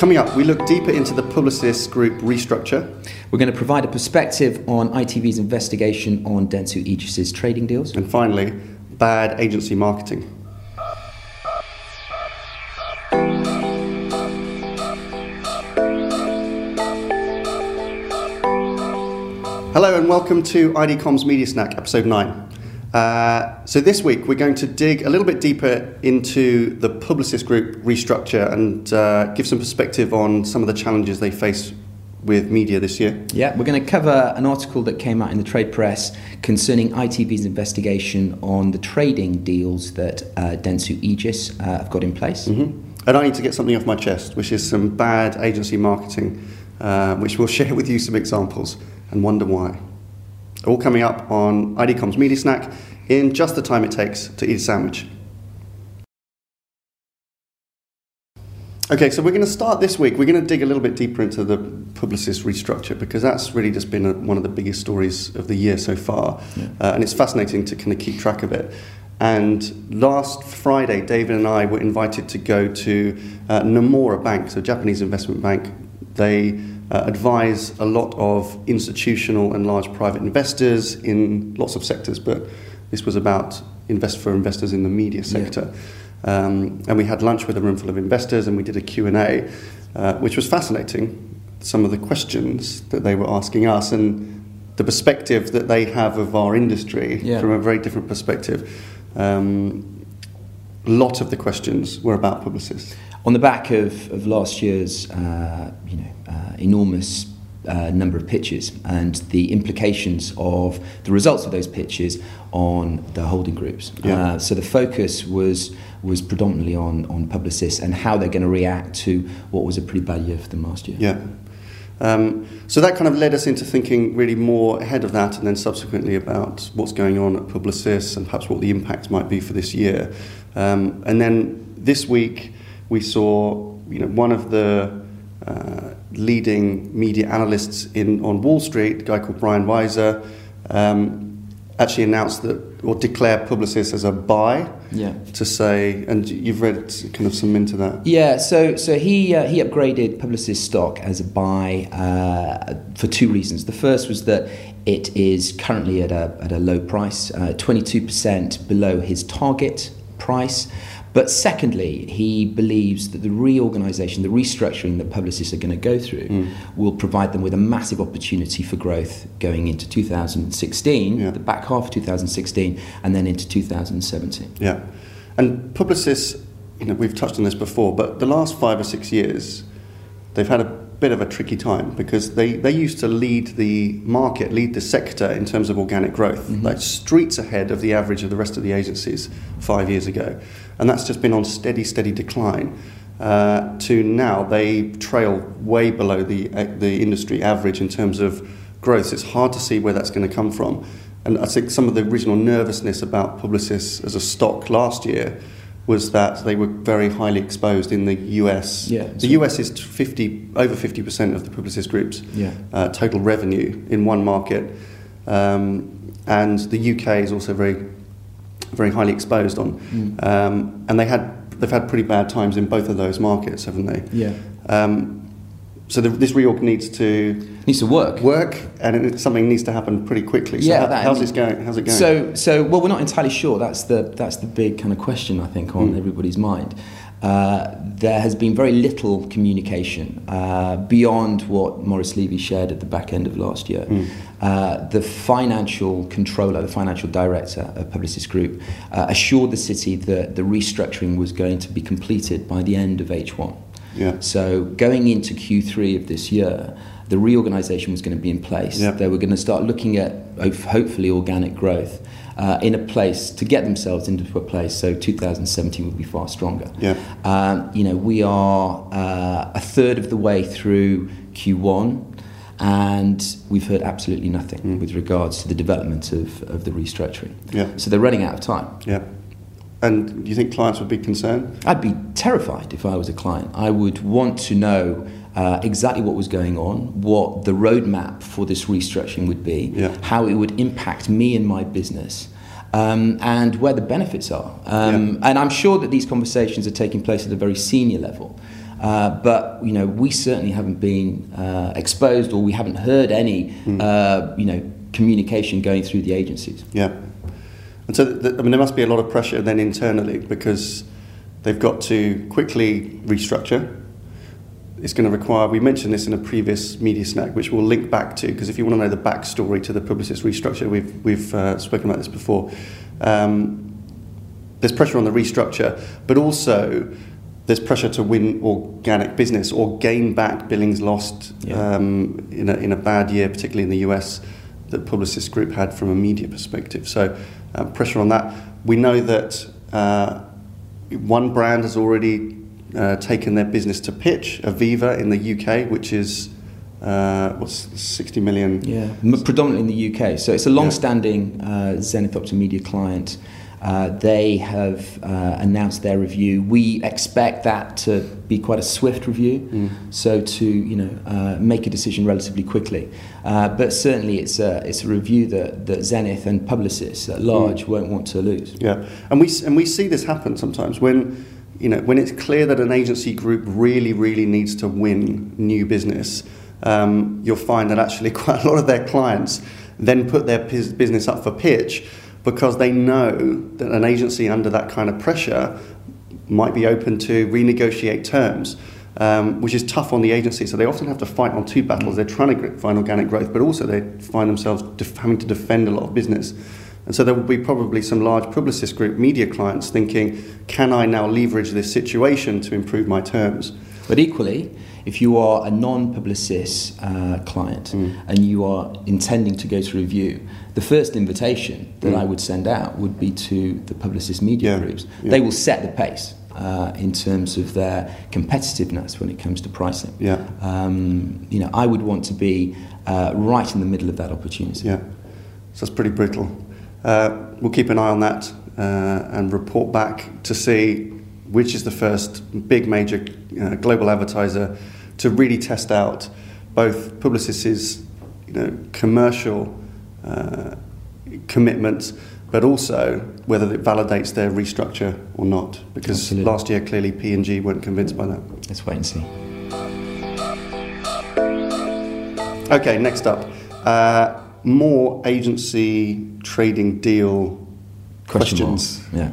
Coming up, we look deeper into the Publicis Group restructure. We're going to provide a perspective on ITV's investigation on Dentsu Aegis's trading deals. And finally, bad agency marketing. Hello and welcome to ID Comms Media Snack, episode 9. Uh, so this week we're going to dig a little bit deeper into the Publicis Group restructure and uh, give some perspective on some of the challenges they face with media this year. Yeah, we're going to cover an article that came out in the trade press concerning ITV's investigation on the trading deals that uh, Dentsu Aegis uh, have got in place. Mm-hmm. And I need to get something off my chest, which is some bad agency marketing, uh, which we'll share with you some examples and wonder why. All coming up on ID Comms Media Snack in just the time it takes to eat a sandwich. Okay, so we're going to start this week. We're going to dig a little bit deeper into the Publicis restructure because that's really just been a, one of the biggest stories of the year so far. Yeah. Uh, and it's fascinating to kind of keep track of it. And last Friday, David and I were invited to go to uh, Nomura Bank, so a Japanese investment bank. They uh, advise a lot of institutional and large private investors in lots of sectors, but this was about invest for investors in the media sector. Yeah. Um, and we had lunch with a room full of investors and we did a Q&A, uh, which was fascinating. Some of the questions that they were asking us and the perspective that they have of our industry yeah. from a very different perspective. Um, a lot of the questions were about Publicis. On the back of, of last year's, uh, you know, uh, enormous uh, number of pitches and the implications of the results of those pitches on the holding groups. Yeah. Uh, so the focus was was predominantly on on Publicis and how they're going to react to what was a pretty bad year for them last year. Yeah. Um, so that kind of led us into thinking really more ahead of that and then subsequently about what's going on at Publicis and perhaps what the impact might be for this year. Um, and then this week we saw you know, one of the uh, leading media analysts in, on Wall Street, a guy called Brian Wieser, um, actually announced that or declared Publicis as a buy. Yeah. To say, and you've read kind of some into that. Yeah. So so he uh, he upgraded Publicis stock as a buy uh, for two reasons. The first was that it is currently at a at a low price, uh, twenty two percent below his target price. But secondly, he believes that the reorganisation, the restructuring that Publicis are going to go through mm. will provide them with a massive opportunity for growth going into 2016, yeah. the back half of 2016, and then into 2017. Yeah. And Publicis, you know, we've touched on this before, but the last five or six years, they've had a bit of a tricky time because they, they used to lead the market, lead the sector in terms of organic growth, mm-hmm. like streets ahead of the average of the rest of the agencies five years ago. And that's just been on steady, steady decline. Uh, to now, they trail way below the, uh, the industry average in terms of growth. So it's hard to see where that's going to come from. And I think some of the original nervousness about Publicis as a stock last year was that they were very highly exposed in the US. Yeah, the US is 50 over 50% of the Publicis Group's yeah. uh, total revenue in one market, um, and the UK is also very very highly exposed on. Mm. Um, and they had they've had pretty bad times in both of those markets, haven't they? Yeah. Um, so the, this reorg needs to needs to work. Work, and it, something needs to happen pretty quickly. So yeah, how, that, how's this going? How's it going? So, so well, we're not entirely sure. That's the that's the big kind of question I think on mm. everybody's mind. Uh, there has been very little communication uh, beyond what Maurice Levy shared at the back end of last year. Mm. Uh, the financial controller, the financial director of Publicis Group, uh, assured the city that the restructuring was going to be completed by the end of H1. Yeah. So going into Q3 of this year, the reorganisation was going to be in place. Yeah. They were going to start looking at hopefully organic growth uh, in a place to get themselves into a place so 2017 would be far stronger. Yeah. Um, you know, we are uh, a third of the way through Q1 and we've heard absolutely nothing mm. with regards to the development of, of the restructuring. Yeah. So they're running out of time. Yeah. And do you think clients would be concerned? I'd be terrified if I was a client. I would want to know uh, exactly what was going on, what the roadmap for this restructuring would be, yeah. how it would impact me and my business. Um, and where the benefits are. Um, yeah. And I'm sure that these conversations are taking place at a very senior level. Uh, but you know, we certainly haven't been uh, exposed, or we haven't heard any, mm. you know, communication going through the agencies. Yeah, and so th- I mean, there must be a lot of pressure then internally because they've got to quickly restructure. It's going to require. We mentioned this in a previous media snack, which we'll link back to because if you want to know the backstory to the Publicis restructure, we've we've uh, spoken about this before. Um, there's pressure on the restructure, but also there's pressure to win organic business or gain back billings lost yeah. um, in, a, in a bad year, particularly in the US, that Publicis Group had from a media perspective. So, uh, pressure on that. We know that uh, one brand has already uh, taken their business to pitch, Aviva in the UK, which is uh, what's 60 million? Yeah, predominantly in the UK. So it's a long-standing yeah. uh, Zenith Optimedia client. Uh, they have uh, announced their review. We expect that to be quite a swift review, mm. so to you know uh, make a decision relatively quickly. Uh, but certainly, it's a it's a review that, that Zenith and Publicis at large mm. won't want to lose. Yeah, and we and we see this happen sometimes when you know when it's clear that an agency group really really needs to win new business. Um, you'll find that actually quite a lot of their clients then put their business up for pitch because they know that an agency under that kind of pressure might be open to renegotiate terms, um, which is tough on the agency. So they often have to fight on two battles. They're trying to find organic growth, but also they find themselves def- having to defend a lot of business. And so there will be probably some large Publicis group media clients thinking, can I now leverage this situation to improve my terms? But equally, if you are a non-Publicis uh, client mm. and you are intending to go to review, the first invitation that mm. I would send out would be to the Publicis media yeah. groups. Yeah. They will set the pace. Uh, in terms of their competitiveness when it comes to pricing, yeah. Um, you know, I would want to be uh, right in the middle of that opportunity. Yeah, so it's pretty brittle. Uh, we'll keep an eye on that uh, and report back to see which is the first big major uh, global advertiser to really test out both Publicis's you know, commercial uh, commitments, but also whether it validates their restructure or not. Because Absolutely. last year, clearly, P&G weren't convinced by that. Let's wait and see. Okay, next up. Uh, more agency trading deal questions. Yeah.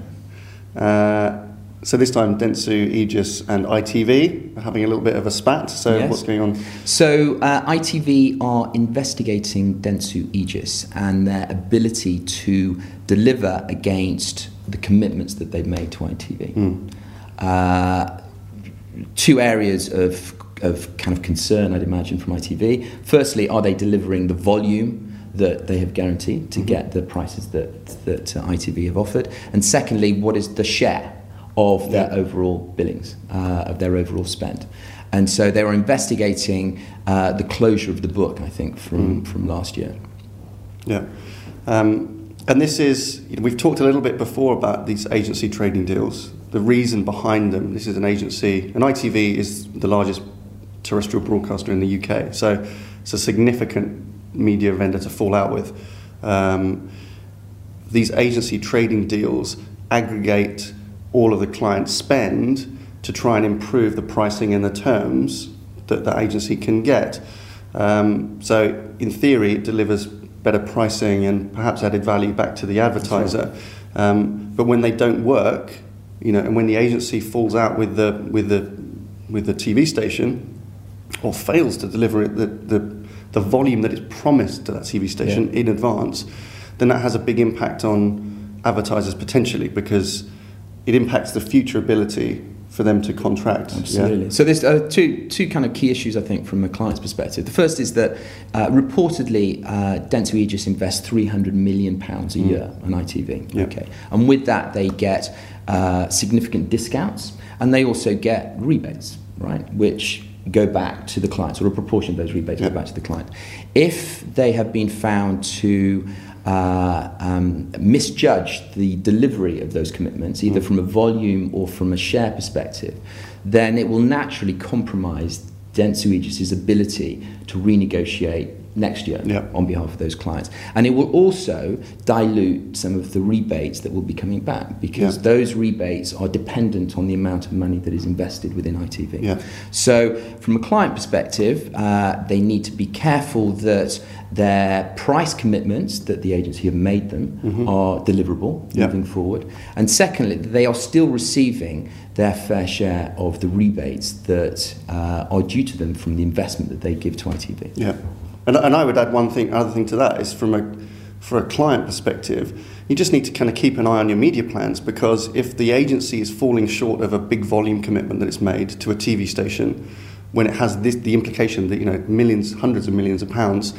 Uh, so this time, Dentsu, Aegis, and ITV are having a little bit of a spat. So yes. what's going on? So uh, ITV are investigating Dentsu Aegis and their ability to deliver against the commitments that they've made to ITV. Mm. Uh, two areas of of kind of concern, I'd imagine, from ITV. Firstly, are they delivering the volume that they have guaranteed to mm-hmm. get the prices that that uh, ITV have offered? And secondly, what is the share of their overall billings, uh, of their overall spend. And so they were investigating uh, the closure of the book, I think, from, mm. from last year. Yeah. Um, and this is, you know, we've talked a little bit before about these agency trading deals, the reason behind them. This is an agency, and ITV is the largest terrestrial broadcaster in the UK. So it's a significant media vendor to fall out with. Um, these agency trading deals aggregate all of the clients spend to try and improve the pricing and the terms that the agency can get. Um, so, in theory, it delivers better pricing and perhaps added value back to the advertiser. Um, but when they don't work, you know, and when the agency falls out with the with the with the TV station, or fails to deliver it the the, the volume that is promised to that TV station yeah. in advance, then that has a big impact on advertisers potentially because it impacts the future ability for them to contract. Absolutely. Yeah? So there's uh, two two kind of key issues I think from a client's perspective. The first is that uh, reportedly uh, Dentsu Aegis invests 300 million pounds a mm. year on ITV. Yeah. Okay, and with that they get uh, significant discounts and they also get rebates, right? Which go back to the client, or a proportion of those rebates yeah. go back to the client. If they have been found to uh, um, the delivery of those commitments, either from a volume or from a share perspective, then it will naturally compromise Dentsu Aegis's ability to renegotiate next year Yeah. on behalf of those clients. And it will also dilute some of the rebates that will be coming back because Yeah. those rebates are dependent on the amount of money that is invested within ITV. Yeah. So, from a client perspective, uh, they need to be careful that their price commitments that the agency have made them are deliverable Mm-hmm. Moving forward. And secondly, they are still receiving their fair share of the rebates that uh, are due to them from the investment that they give to ITV. Yeah, and, and I would add one thing. Other thing to that is from a for a client perspective, you just need to kind of keep an eye on your media plans because if the agency is falling short of a big volume commitment that it's made to a TV station, when it has this, the implication that you know millions, hundreds of millions of pounds.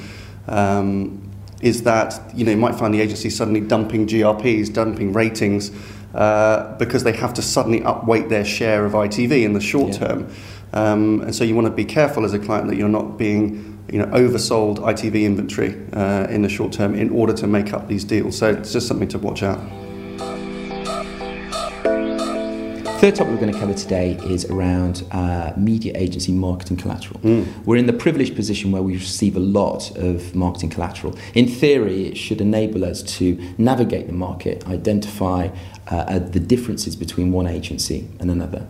Um, is that you know you might find the agency suddenly dumping GRPs, dumping ratings uh, because they have to suddenly upweight their share of ITV in the short Yeah. term, um, and so you want to be careful as a client that you're not being you know oversold ITV inventory uh, in the short term in order to make up these deals. So it's just something to watch out. Third topic we're going to cover today is around uh, media agency marketing collateral. Mm. We're in the privileged position where we receive a lot of marketing collateral. In theory, it should enable us to navigate the market, identify uh, uh, the differences between one agency and another.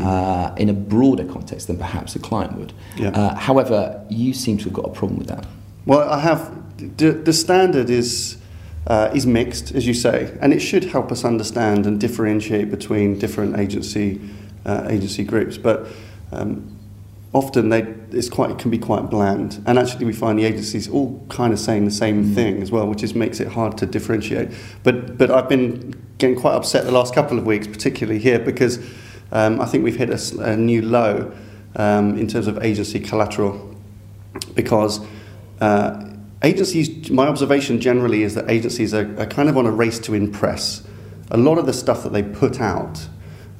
Uh, in a broader context than perhaps a client would. Yeah. Uh, however, you seem to have got a problem with that. Well, I have the, the standard is uh, is mixed, as you say, and it should help us understand and differentiate between different agency uh, agency groups. But um, often they it's quite it can be quite bland, and actually we find the agencies all kind of saying the same thing as well, which just makes it hard to differentiate. But but I've been getting quite upset the last couple of weeks, particularly here, because um, I think we've hit a new low um, in terms of agency collateral because uh, agencies, my observation generally is that agencies are, are kind of on a race to impress. A lot of the stuff that they put out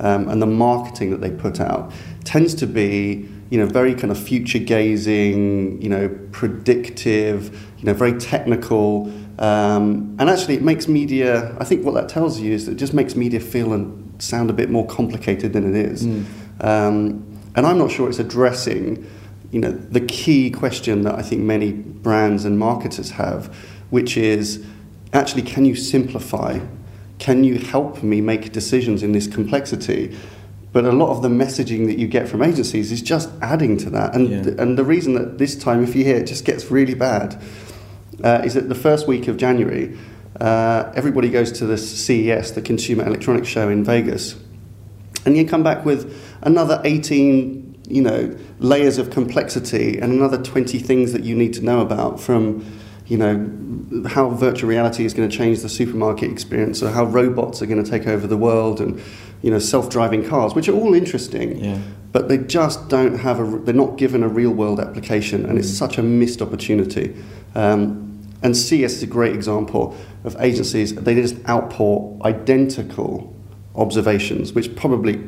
um, and the marketing that they put out tends to be, you know, very kind of future gazing, you know, predictive, you know, very technical. Um, and actually, it makes media, I think what that tells you is that it just makes media feel sound a bit more complicated than it is. Um, and I'm not sure it's addressing you know, the key question that I think many brands and marketers have, which is actually, can you simplify? Can you help me make decisions in this complexity? But a lot of the messaging that you get from agencies is just adding to that. And, Yeah. and the reason that this time, if you hear it just gets really bad, uh, is that the first week of January, uh, everybody goes to the CES, the Consumer Electronics Show in Vegas, and you come back with another 18 you know layers of complexity and another 20 things that you need to know about from you know how virtual reality is going to change the supermarket experience or how robots are going to take over the world and you know self-driving cars which are all interesting Yeah. but they just don't have a they're not given a real world application and it's such a missed opportunity um, and CES is a great example of agencies they just outpour identical observations which probably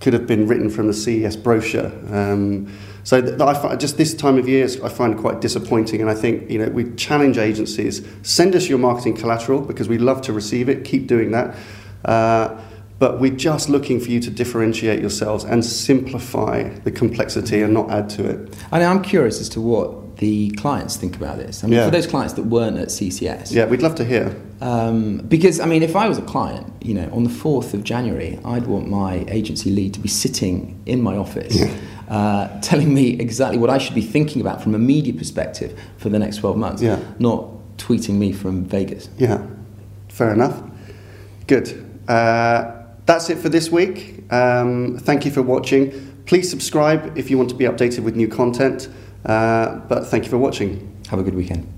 could have been written from the CES brochure. Um, so th- I find, just this time of year, I find it quite disappointing. And I think you know we challenge agencies: send us your marketing collateral because we love to receive it. Keep doing that. Uh, but we're just looking for you to differentiate yourselves and simplify the complexity and not add to it. And I'm curious as to what the clients think about this. I mean, Yeah. for those clients that weren't at CES, Yeah, we'd love to hear. Um, because I mean, if I was a client, you know, on the fourth of January, I'd want my agency lead to be sitting in my office, uh, telling me exactly what I should be thinking about from a media perspective for the next twelve months, Yeah. not tweeting me from Vegas. Yeah, fair enough. Good. Uh, that's it for this week. Um, thank you for watching. Please subscribe if you want to be updated with new content. Uh, but thank you for watching. Have a good weekend.